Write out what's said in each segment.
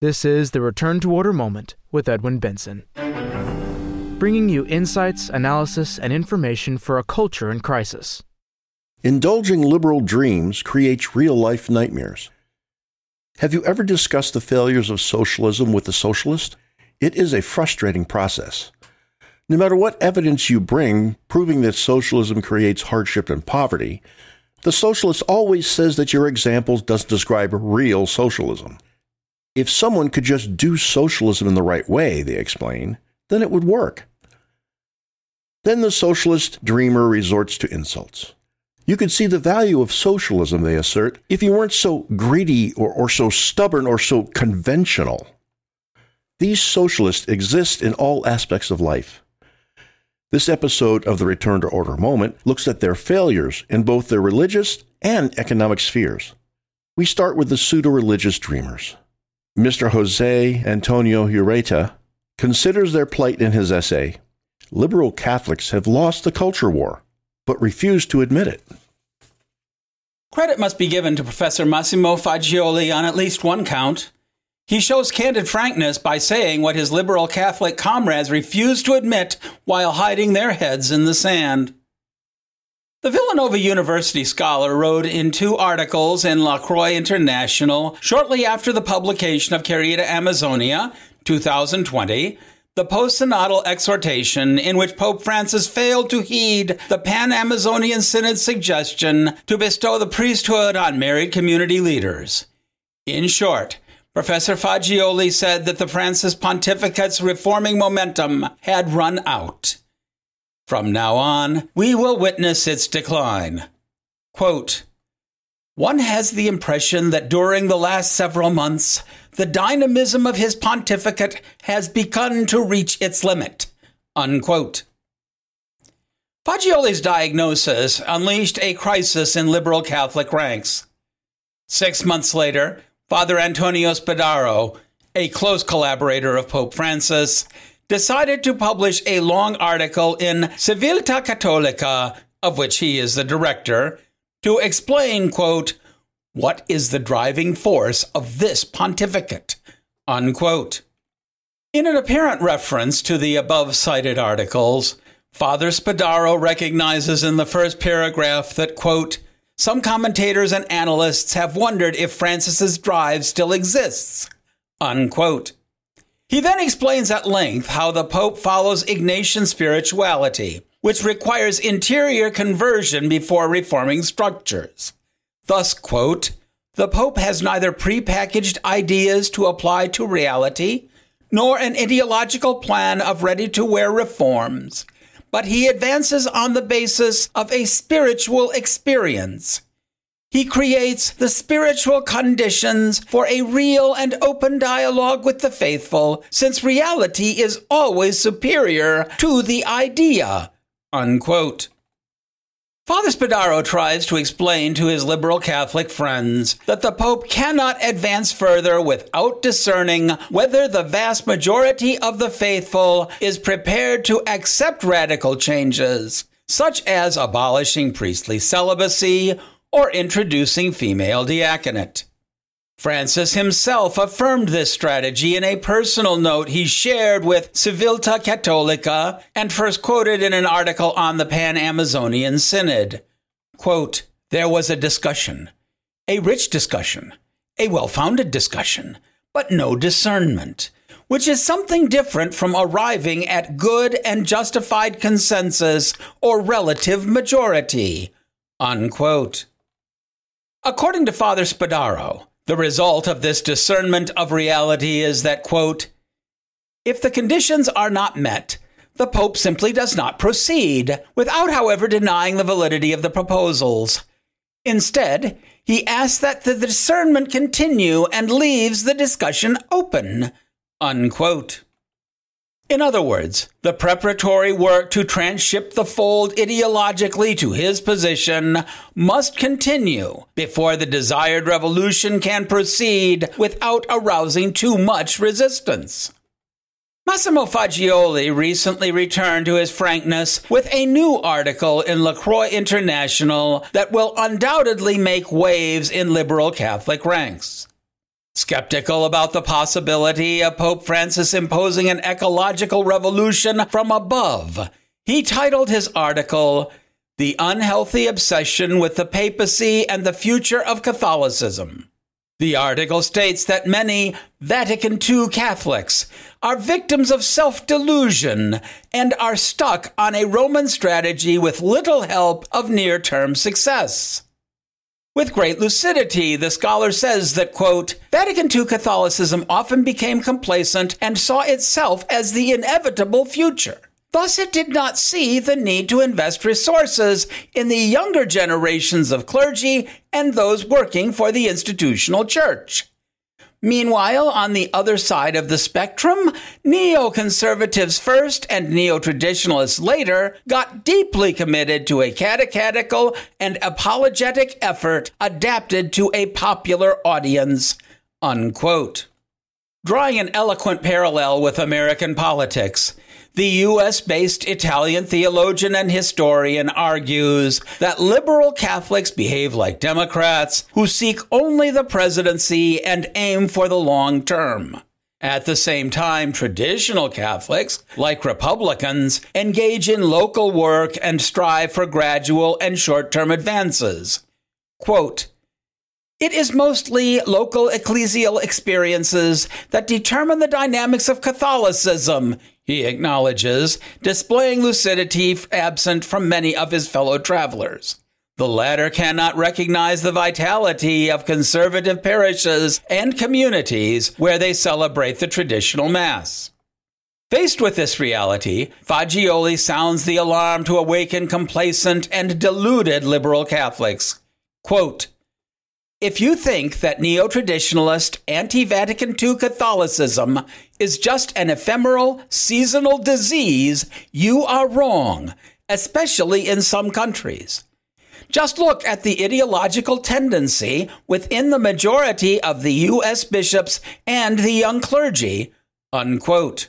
This is the Return to Order Moment with Edwin Benson, bringing you insights, analysis, and information for a culture in crisis. Indulging liberal dreams creates real life nightmares. Have you ever discussed the failures of socialism with a socialist? It is a frustrating process. No matter what evidence you bring proving that socialism creates hardship and poverty, the socialist always says that your example doesn't describe real socialism. If someone could just do socialism in the right way, they explain, then it would work. Then the socialist dreamer resorts to insults. You could see the value of socialism, they assert, if you weren't so greedy or, or so stubborn or so conventional. These socialists exist in all aspects of life. This episode of the Return to Order Moment looks at their failures in both their religious and economic spheres. We start with the pseudo religious dreamers. Mr. Jose Antonio Ureta considers their plight in his essay Liberal Catholics have lost the culture war, but refuse to admit it. Credit must be given to Professor Massimo Fagioli on at least one count. He shows candid frankness by saying what his liberal Catholic comrades refuse to admit while hiding their heads in the sand. The Villanova University scholar wrote in two articles in La Croix International shortly after the publication of Querida Amazonia, 2020, the post-synodal exhortation in which Pope Francis failed to heed the Pan-Amazonian Synod's suggestion to bestow the priesthood on married community leaders. In short, Professor Fagioli said that the Francis pontificate's reforming momentum had run out. From now on, we will witness its decline. Quote, one has the impression that during the last several months, the dynamism of his pontificate has begun to reach its limit. Unquote. Fagioli's diagnosis unleashed a crisis in liberal Catholic ranks. Six months later, Father Antonio Spadaro, a close collaborator of Pope Francis, decided to publish a long article in Civiltà Cattolica, of which he is the director, to explain, quote, what is the driving force of this pontificate, unquote. In an apparent reference to the above cited articles, Father Spadaro recognizes in the first paragraph that, quote, some commentators and analysts have wondered if Francis's drive still exists. Unquote. He then explains at length how the Pope follows Ignatian spirituality, which requires interior conversion before reforming structures. Thus, quote, the Pope has neither prepackaged ideas to apply to reality, nor an ideological plan of ready to wear reforms but he advances on the basis of a spiritual experience. He creates the spiritual conditions for a real and open dialogue with the faithful, since reality is always superior to the idea. Unquote. Father Spadaro tries to explain to his liberal Catholic friends that the Pope cannot advance further without discerning whether the vast majority of the faithful is prepared to accept radical changes, such as abolishing priestly celibacy or introducing female diaconate. Francis himself affirmed this strategy in a personal note he shared with Civiltà Cattolica and first quoted in an article on the Pan Amazonian Synod. Quote, there was a discussion, a rich discussion, a well founded discussion, but no discernment, which is something different from arriving at good and justified consensus or relative majority. Unquote. According to Father Spadaro, the result of this discernment of reality is that, quote, if the conditions are not met, the Pope simply does not proceed, without, however, denying the validity of the proposals. Instead, he asks that the discernment continue and leaves the discussion open. Unquote. In other words, the preparatory work to transship the fold ideologically to his position must continue before the desired revolution can proceed without arousing too much resistance. Massimo Fagioli recently returned to his frankness with a new article in LaCroix International that will undoubtedly make waves in liberal Catholic ranks. Skeptical about the possibility of Pope Francis imposing an ecological revolution from above, he titled his article, The Unhealthy Obsession with the Papacy and the Future of Catholicism. The article states that many Vatican II Catholics are victims of self delusion and are stuck on a Roman strategy with little help of near term success. With great lucidity, the scholar says that, quote, Vatican II Catholicism often became complacent and saw itself as the inevitable future. Thus, it did not see the need to invest resources in the younger generations of clergy and those working for the institutional church. Meanwhile, on the other side of the spectrum, neoconservatives first and neo-traditionalists later got deeply committed to a catechetical and apologetic effort adapted to a popular audience. Unquote. Drawing an eloquent parallel with American politics, the US based Italian theologian and historian argues that liberal Catholics behave like Democrats who seek only the presidency and aim for the long term. At the same time, traditional Catholics, like Republicans, engage in local work and strive for gradual and short term advances. Quote, it is mostly local ecclesial experiences that determine the dynamics of Catholicism, he acknowledges, displaying lucidity absent from many of his fellow travelers. The latter cannot recognize the vitality of conservative parishes and communities where they celebrate the traditional Mass. Faced with this reality, Fagioli sounds the alarm to awaken complacent and deluded liberal Catholics. Quote, if you think that neo traditionalist, anti Vatican II Catholicism is just an ephemeral, seasonal disease, you are wrong, especially in some countries. Just look at the ideological tendency within the majority of the U.S. bishops and the young clergy. Unquote.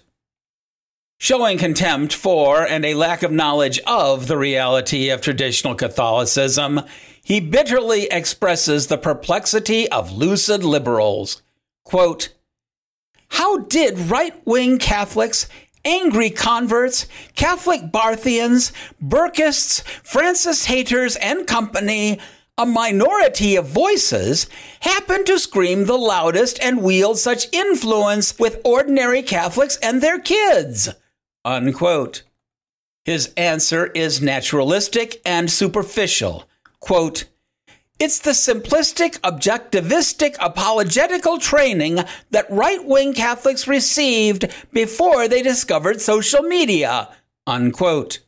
Showing contempt for and a lack of knowledge of the reality of traditional Catholicism, he bitterly expresses the perplexity of lucid liberals. Quote, How did right wing Catholics, angry converts, Catholic Barthians, Burkists, Francis haters, and company, a minority of voices, happen to scream the loudest and wield such influence with ordinary Catholics and their kids? Unquote. His answer is naturalistic and superficial quote, it's the simplistic, objectivistic, apologetical training that right wing Catholics received before they discovered social media. Unquote.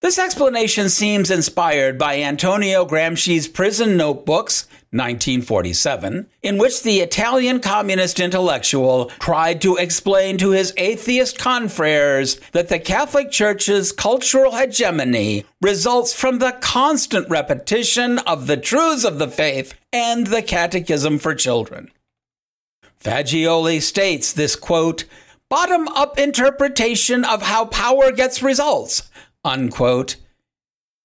This explanation seems inspired by Antonio Gramsci's prison notebooks, 1947, in which the Italian communist intellectual tried to explain to his atheist confreres that the Catholic Church's cultural hegemony results from the constant repetition of the truths of the faith and the Catechism for Children. Fagioli states this quote, bottom up interpretation of how power gets results unquote.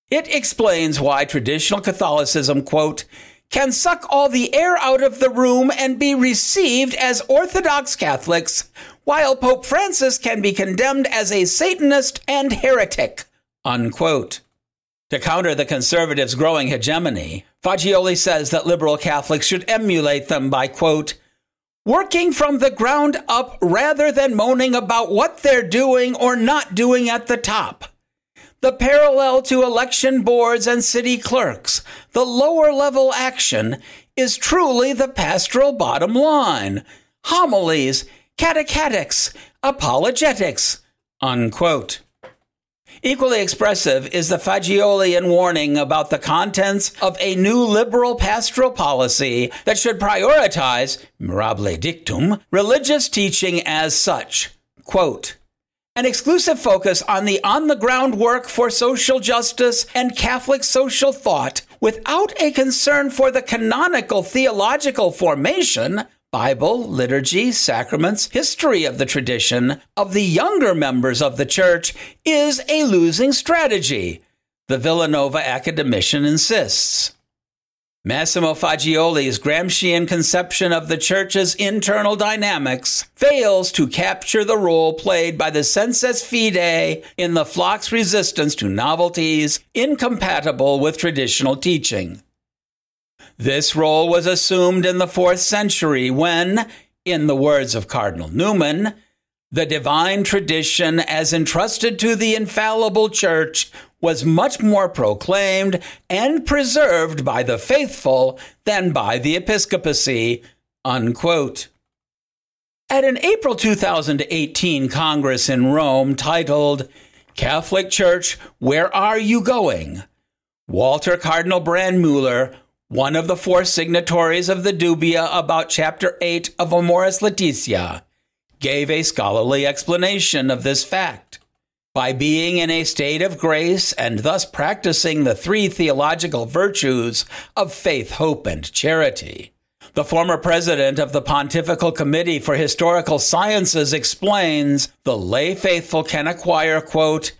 It explains why traditional Catholicism, quote, can suck all the air out of the room and be received as Orthodox Catholics, while Pope Francis can be condemned as a Satanist and heretic, unquote. To counter the conservatives' growing hegemony, Fagioli says that liberal Catholics should emulate them by, quote, working from the ground up rather than moaning about what they're doing or not doing at the top the parallel to election boards and city clerks, the lower level action, is truly the pastoral bottom line. Homilies, catechetics, apologetics. Unquote. Equally expressive is the Fagiolian warning about the contents of a new liberal pastoral policy that should prioritize, mirabile dictum, religious teaching as such. Quote, an exclusive focus on the on the ground work for social justice and Catholic social thought without a concern for the canonical theological formation, Bible, liturgy, sacraments, history of the tradition of the younger members of the church is a losing strategy, the Villanova academician insists. Massimo Fagioli's Gramscian conception of the church's internal dynamics fails to capture the role played by the sensus fidei in the flock's resistance to novelties incompatible with traditional teaching. This role was assumed in the fourth century when, in the words of Cardinal Newman, the divine tradition as entrusted to the infallible church was much more proclaimed and preserved by the faithful than by the episcopacy. Unquote. At an April 2018 Congress in Rome titled Catholic Church, Where Are You Going? Walter Cardinal Brandmüller, one of the four signatories of the dubia about Chapter 8 of Amoris Laetitia, gave a scholarly explanation of this fact. By being in a state of grace and thus practicing the three theological virtues of faith, hope, and charity. The former president of the Pontifical Committee for Historical Sciences explains the lay faithful can acquire, quote,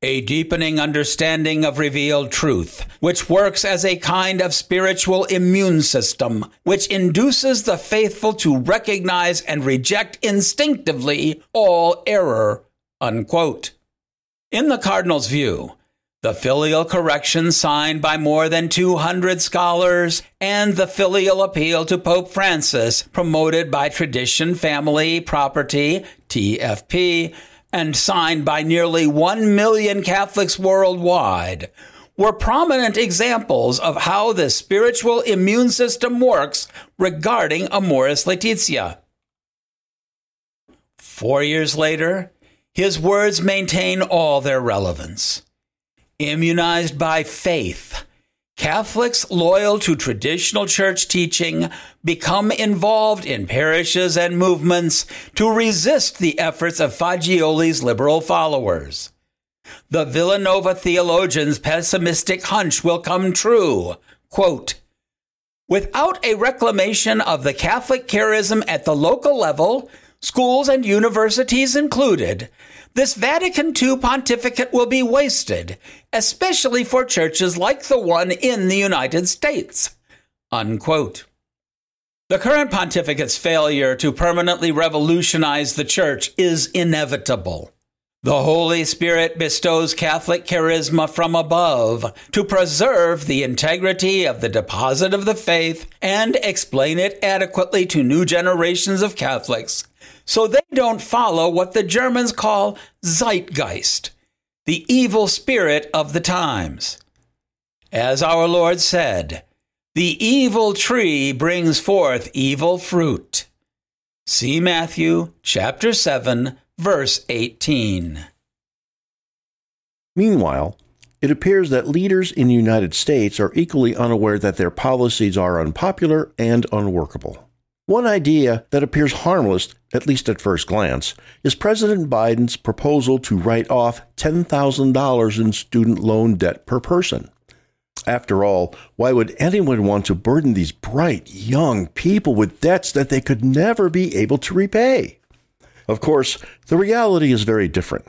a deepening understanding of revealed truth, which works as a kind of spiritual immune system, which induces the faithful to recognize and reject instinctively all error. Unquote. In the Cardinal's view, the filial correction signed by more than 200 scholars and the filial appeal to Pope Francis promoted by Tradition Family Property, TFP, and signed by nearly 1 million Catholics worldwide were prominent examples of how the spiritual immune system works regarding Amoris Laetitia. Four years later, his words maintain all their relevance. Immunized by faith, Catholics loyal to traditional church teaching become involved in parishes and movements to resist the efforts of Fagioli's liberal followers. The Villanova theologian's pessimistic hunch will come true. Quote, Without a reclamation of the Catholic charism at the local level, schools and universities included, this Vatican II pontificate will be wasted, especially for churches like the one in the United States. Unquote. The current pontificate's failure to permanently revolutionize the church is inevitable. The Holy Spirit bestows Catholic charisma from above to preserve the integrity of the deposit of the faith and explain it adequately to new generations of Catholics so they don't follow what the Germans call Zeitgeist, the evil spirit of the times. As our Lord said, the evil tree brings forth evil fruit. See Matthew chapter 7, verse 18. Meanwhile, it appears that leaders in the United States are equally unaware that their policies are unpopular and unworkable. One idea that appears harmless, at least at first glance, is President Biden's proposal to write off $10,000 in student loan debt per person. After all, why would anyone want to burden these bright, young people with debts that they could never be able to repay? Of course, the reality is very different.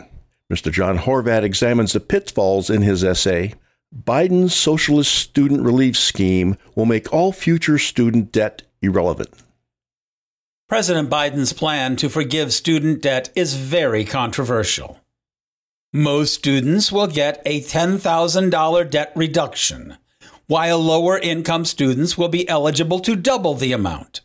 Mr. John Horvat examines the pitfalls in his essay Biden's Socialist Student Relief Scheme will make all future student debt irrelevant. President Biden's plan to forgive student debt is very controversial. Most students will get a $10,000 debt reduction, while lower income students will be eligible to double the amount.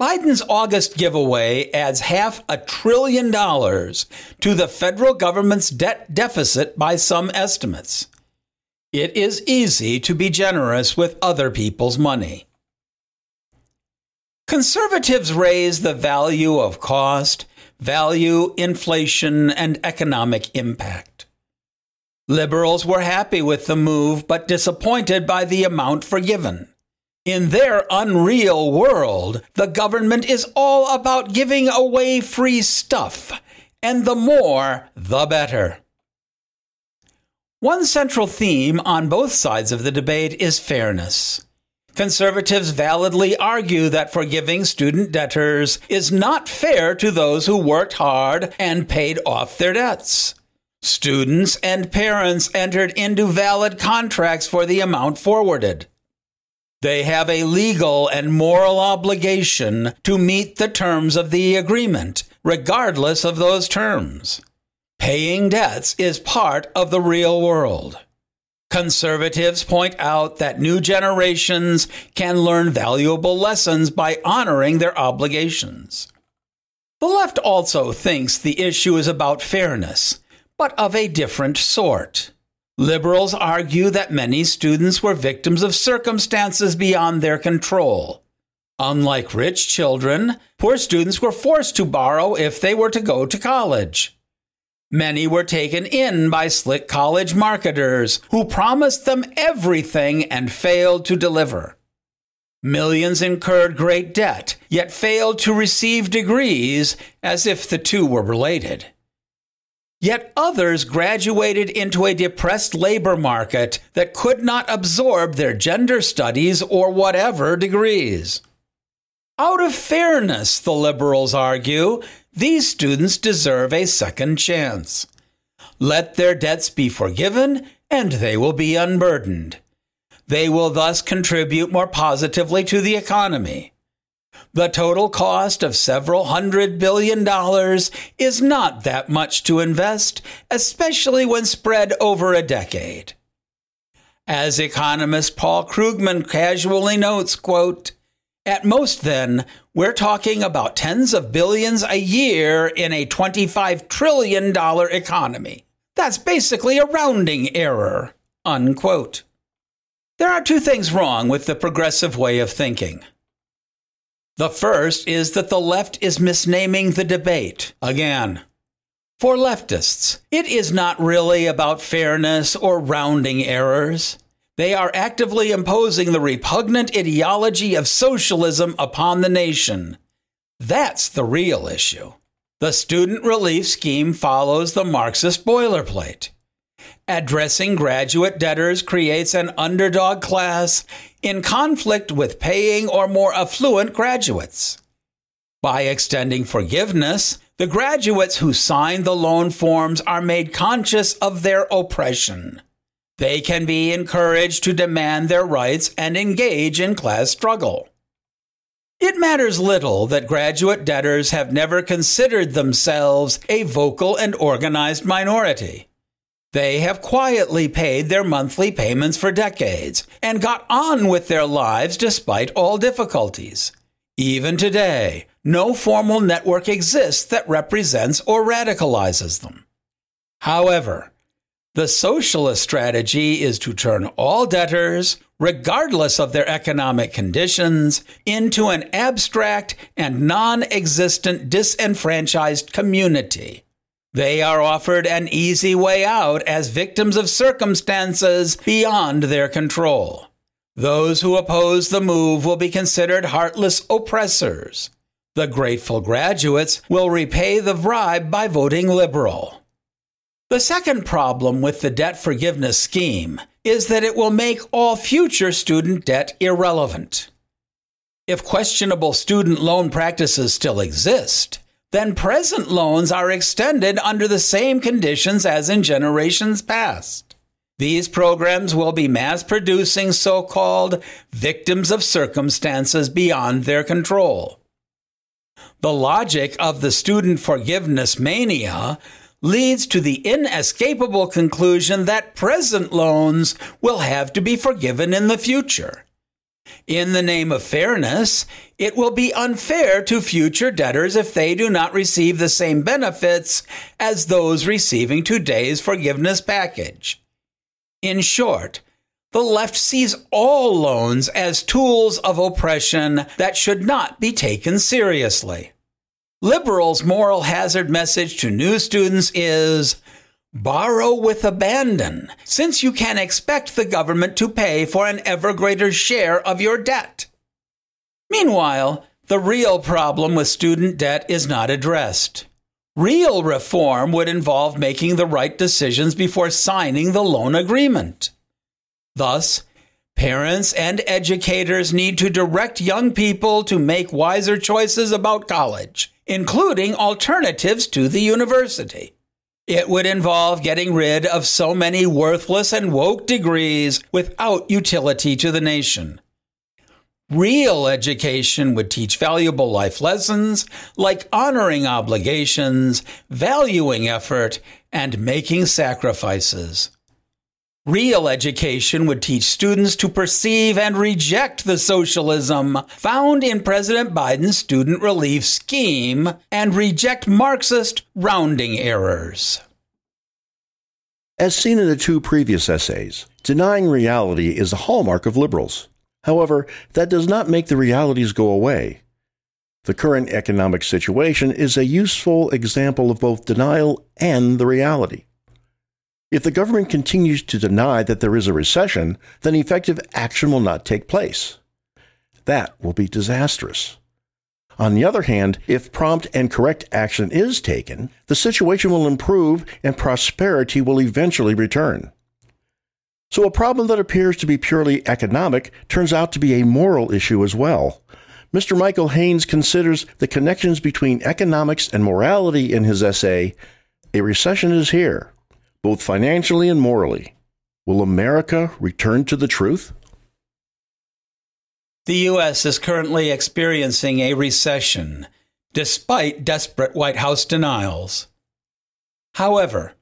Biden's August giveaway adds half a trillion dollars to the federal government's debt deficit by some estimates. It is easy to be generous with other people's money. Conservatives raise the value of cost, value, inflation, and economic impact. Liberals were happy with the move but disappointed by the amount forgiven. In their unreal world, the government is all about giving away free stuff, and the more, the better. One central theme on both sides of the debate is fairness. Conservatives validly argue that forgiving student debtors is not fair to those who worked hard and paid off their debts. Students and parents entered into valid contracts for the amount forwarded. They have a legal and moral obligation to meet the terms of the agreement, regardless of those terms. Paying debts is part of the real world. Conservatives point out that new generations can learn valuable lessons by honoring their obligations. The left also thinks the issue is about fairness, but of a different sort. Liberals argue that many students were victims of circumstances beyond their control. Unlike rich children, poor students were forced to borrow if they were to go to college. Many were taken in by slick college marketers who promised them everything and failed to deliver. Millions incurred great debt, yet failed to receive degrees as if the two were related. Yet others graduated into a depressed labor market that could not absorb their gender studies or whatever degrees. Out of fairness, the liberals argue, these students deserve a second chance. Let their debts be forgiven, and they will be unburdened. They will thus contribute more positively to the economy. The total cost of several hundred billion dollars is not that much to invest, especially when spread over a decade. As economist Paul Krugman casually notes, quote, at most, then, we're talking about tens of billions a year in a $25 trillion economy. That's basically a rounding error. Unquote. There are two things wrong with the progressive way of thinking. The first is that the left is misnaming the debate again. For leftists, it is not really about fairness or rounding errors. They are actively imposing the repugnant ideology of socialism upon the nation. That's the real issue. The student relief scheme follows the Marxist boilerplate. Addressing graduate debtors creates an underdog class in conflict with paying or more affluent graduates. By extending forgiveness, the graduates who signed the loan forms are made conscious of their oppression. They can be encouraged to demand their rights and engage in class struggle. It matters little that graduate debtors have never considered themselves a vocal and organized minority. They have quietly paid their monthly payments for decades and got on with their lives despite all difficulties. Even today, no formal network exists that represents or radicalizes them. However, the socialist strategy is to turn all debtors, regardless of their economic conditions, into an abstract and non existent disenfranchised community. They are offered an easy way out as victims of circumstances beyond their control. Those who oppose the move will be considered heartless oppressors. The grateful graduates will repay the bribe by voting liberal. The second problem with the debt forgiveness scheme is that it will make all future student debt irrelevant. If questionable student loan practices still exist, then present loans are extended under the same conditions as in generations past. These programs will be mass producing so called victims of circumstances beyond their control. The logic of the student forgiveness mania leads to the inescapable conclusion that present loans will have to be forgiven in the future. In the name of fairness, it will be unfair to future debtors if they do not receive the same benefits as those receiving today's forgiveness package. In short, the left sees all loans as tools of oppression that should not be taken seriously. Liberals' moral hazard message to new students is borrow with abandon, since you can expect the government to pay for an ever greater share of your debt. Meanwhile, the real problem with student debt is not addressed. Real reform would involve making the right decisions before signing the loan agreement. Thus, parents and educators need to direct young people to make wiser choices about college including alternatives to the university. It would involve getting rid of so many worthless and woke degrees without utility to the nation. Real education would teach valuable life lessons like honoring obligations, valuing effort, and making sacrifices. Real education would teach students to perceive and reject the socialism found in President Biden's student relief scheme and reject Marxist rounding errors. As seen in the two previous essays, denying reality is a hallmark of liberals. However, that does not make the realities go away. The current economic situation is a useful example of both denial and the reality. If the government continues to deny that there is a recession, then effective action will not take place. That will be disastrous. On the other hand, if prompt and correct action is taken, the situation will improve and prosperity will eventually return. So, a problem that appears to be purely economic turns out to be a moral issue as well. Mr. Michael Haynes considers the connections between economics and morality in his essay, A Recession is Here, both financially and morally. Will America return to the truth? The U.S. is currently experiencing a recession, despite desperate White House denials. However,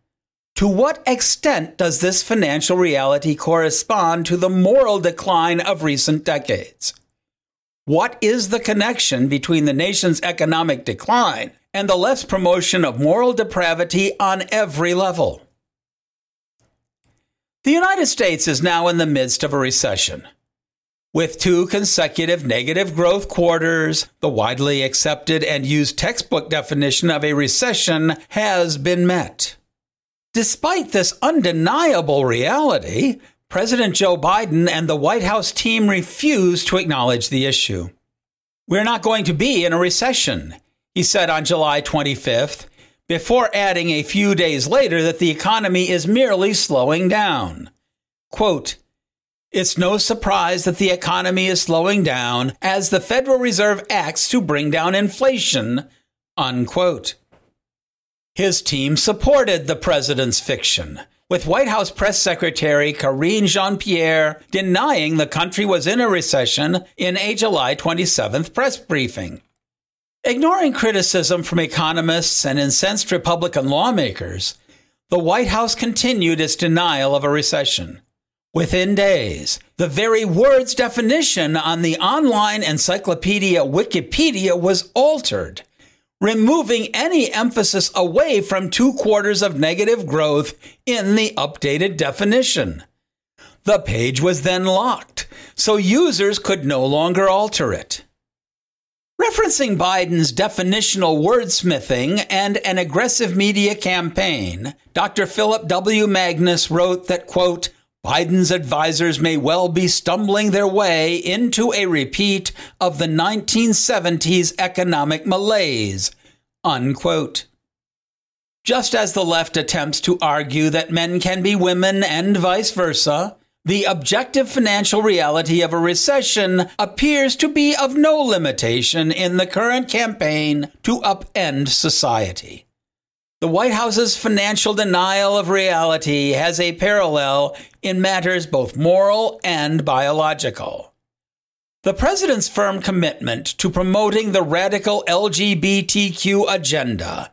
to what extent does this financial reality correspond to the moral decline of recent decades? What is the connection between the nation's economic decline and the left's promotion of moral depravity on every level? The United States is now in the midst of a recession. With two consecutive negative growth quarters, the widely accepted and used textbook definition of a recession has been met. Despite this undeniable reality, President Joe Biden and the White House team refuse to acknowledge the issue. We're not going to be in a recession, he said on July 25th, before adding a few days later that the economy is merely slowing down. Quote, it's no surprise that the economy is slowing down as the Federal Reserve acts to bring down inflation. Unquote. His team supported the president's fiction, with White House Press Secretary Karine Jean Pierre denying the country was in a recession in a July 27th press briefing. Ignoring criticism from economists and incensed Republican lawmakers, the White House continued its denial of a recession. Within days, the very word's definition on the online encyclopedia Wikipedia was altered removing any emphasis away from two quarters of negative growth in the updated definition. The page was then locked, so users could no longer alter it. Referencing Biden's definitional wordsmithing and an aggressive media campaign, Dr. Philip W. Magness wrote that, quote, Biden's advisors may well be stumbling their way into a repeat of the 1970s economic malaise. Unquote. Just as the left attempts to argue that men can be women and vice versa, the objective financial reality of a recession appears to be of no limitation in the current campaign to upend society. The White House's financial denial of reality has a parallel in matters both moral and biological. The president's firm commitment to promoting the radical LGBTQ agenda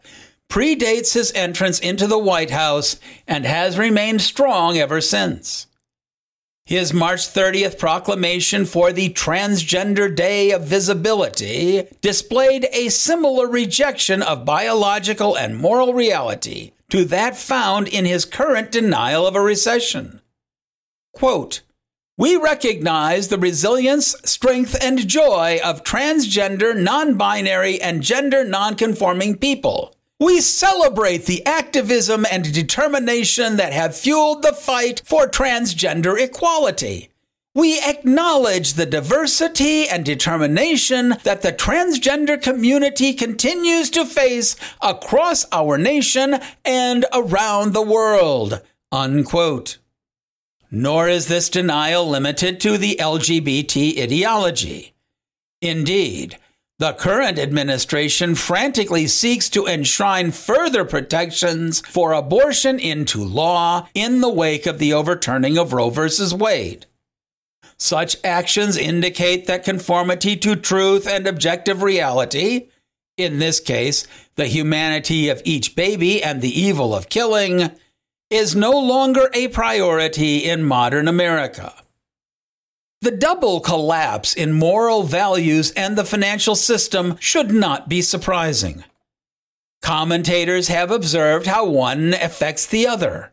predates his entrance into the White House and has remained strong ever since. His March 30th proclamation for the Transgender Day of Visibility displayed a similar rejection of biological and moral reality to that found in his current denial of a recession. Quote, we recognize the resilience, strength, and joy of transgender, non binary, and gender non-conforming people we celebrate the activism and determination that have fueled the fight for transgender equality. We acknowledge the diversity and determination that the transgender community continues to face across our nation and around the world. Unquote. Nor is this denial limited to the LGBT ideology. Indeed, the current administration frantically seeks to enshrine further protections for abortion into law in the wake of the overturning of Roe v. Wade. Such actions indicate that conformity to truth and objective reality, in this case, the humanity of each baby and the evil of killing, is no longer a priority in modern America. The double collapse in moral values and the financial system should not be surprising. Commentators have observed how one affects the other.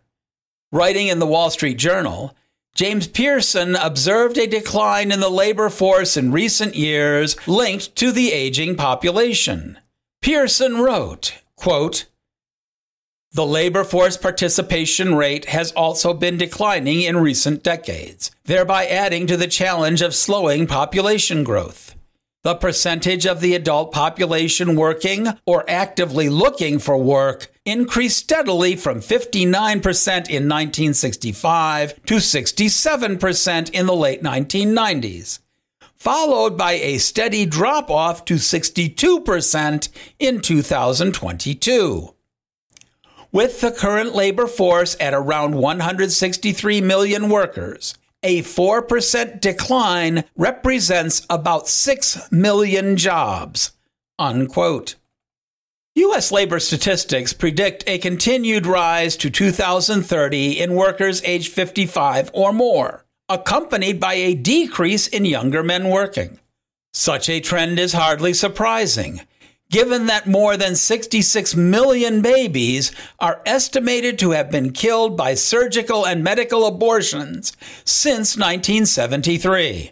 Writing in the Wall Street Journal, James Pearson observed a decline in the labor force in recent years linked to the aging population. Pearson wrote, quote, the labor force participation rate has also been declining in recent decades, thereby adding to the challenge of slowing population growth. The percentage of the adult population working or actively looking for work increased steadily from 59% in 1965 to 67% in the late 1990s, followed by a steady drop off to 62% in 2022. With the current labor force at around 163 million workers, a 4% decline represents about 6 million jobs. Unquote. U.S. labor statistics predict a continued rise to 2030 in workers aged 55 or more, accompanied by a decrease in younger men working. Such a trend is hardly surprising, given that more than 66 million babies are estimated to have been killed by surgical and medical abortions since 1973.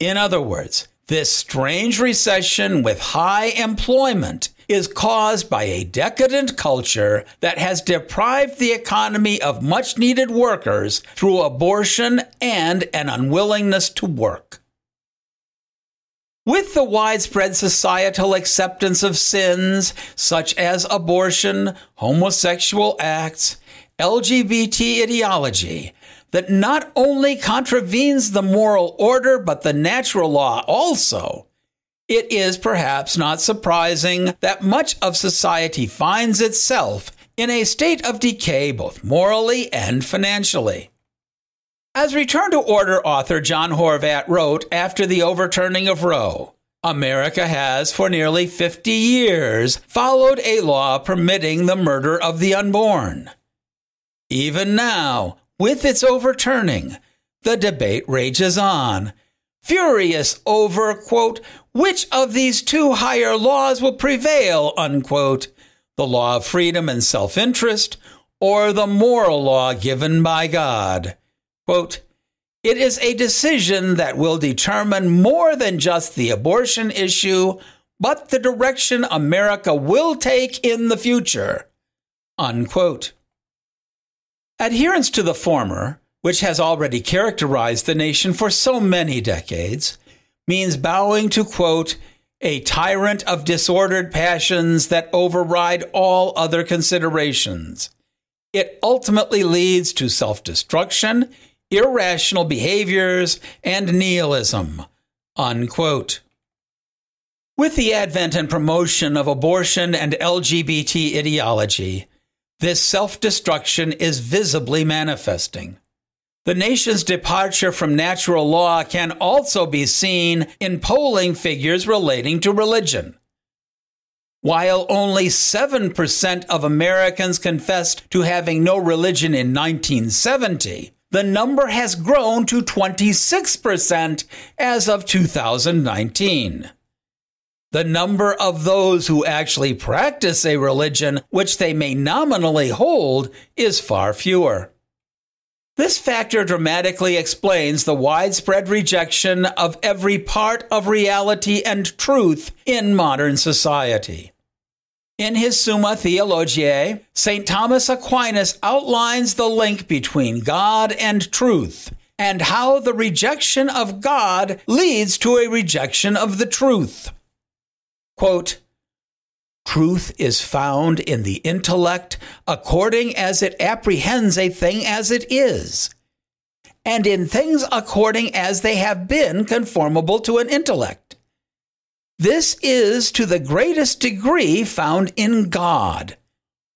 In other words, this strange recession with high employment is caused by a decadent culture that has deprived the economy of much needed workers through abortion and an unwillingness to work. With the widespread societal acceptance of sins such as abortion, homosexual acts, LGBT ideology, that not only contravenes the moral order but the natural law also, it is perhaps not surprising that much of society finds itself in a state of decay both morally and financially. As Return to Order author John Horvat wrote after the overturning of Roe, America has, for nearly 50 years, followed a law permitting the murder of the unborn. Even now, with its overturning, the debate rages on, furious over, quote, which of these two higher laws will prevail, unquote, the law of freedom and self interest, or the moral law given by God. Quote, it is a decision that will determine more than just the abortion issue, but the direction America will take in the future. Unquote. Adherence to the former, which has already characterized the nation for so many decades, means bowing to, quote, a tyrant of disordered passions that override all other considerations. It ultimately leads to self destruction irrational behaviors, and nihilism. Unquote. With the advent and promotion of abortion and LGBT ideology, this self destruction is visibly manifesting. The nation's departure from natural law can also be seen in polling figures relating to religion. While only 7% of Americans confessed to having no religion in 1970, the number has grown to 26% as of 2019. The number of those who actually practice a religion which they may nominally hold is far fewer. This factor dramatically explains the widespread rejection of every part of reality and truth in modern society. In his Summa Theologiae, St. Thomas Aquinas outlines the link between God and truth and how the rejection of God leads to a rejection of the truth. Quote, Truth is found in the intellect according as it apprehends a thing as it is, and in things according as they have been conformable to an intellect. This is to the greatest degree found in God.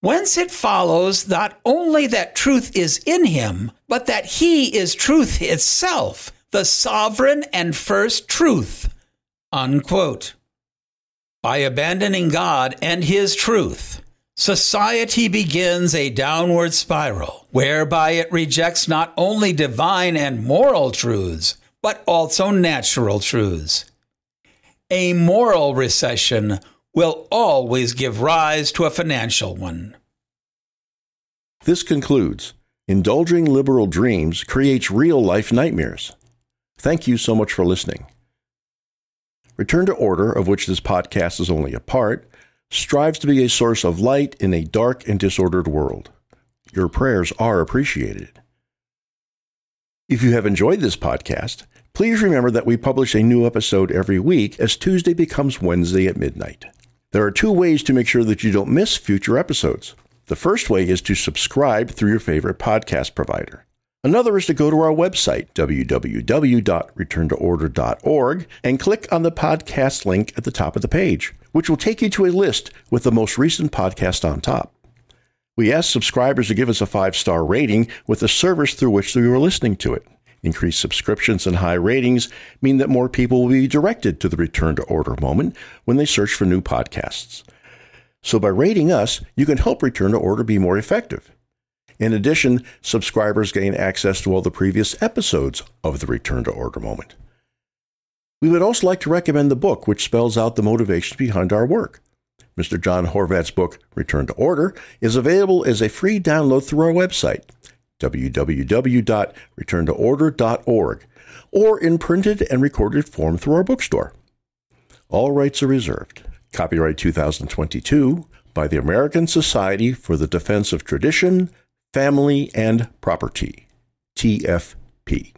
Whence it follows not only that truth is in him, but that he is truth itself, the sovereign and first truth. Unquote. By abandoning God and His truth, society begins a downward spiral whereby it rejects not only divine and moral truths, but also natural truths. A moral recession will always give rise to a financial one. This concludes Indulging Liberal Dreams Creates Real Life Nightmares. Thank you so much for listening. Return to Order, of which this podcast is only a part, strives to be a source of light in a dark and disordered world. Your prayers are appreciated. If you have enjoyed this podcast, please remember that we publish a new episode every week as Tuesday becomes Wednesday at midnight. There are two ways to make sure that you don't miss future episodes. The first way is to subscribe through your favorite podcast provider. Another is to go to our website, www.returntoorder.org, and click on the podcast link at the top of the page, which will take you to a list with the most recent podcast on top. We ask subscribers to give us a five star rating with the service through which you are listening to it. Increased subscriptions and high ratings mean that more people will be directed to the return to order moment when they search for new podcasts. So by rating us, you can help return to order be more effective. In addition, subscribers gain access to all the previous episodes of the Return to Order Moment. We would also like to recommend the book which spells out the motivations behind our work. Mr. John Horvat's book, Return to Order, is available as a free download through our website, www.returntoorder.org, or in printed and recorded form through our bookstore. All rights are reserved. Copyright 2022 by the American Society for the Defense of Tradition, Family, and Property, TFP.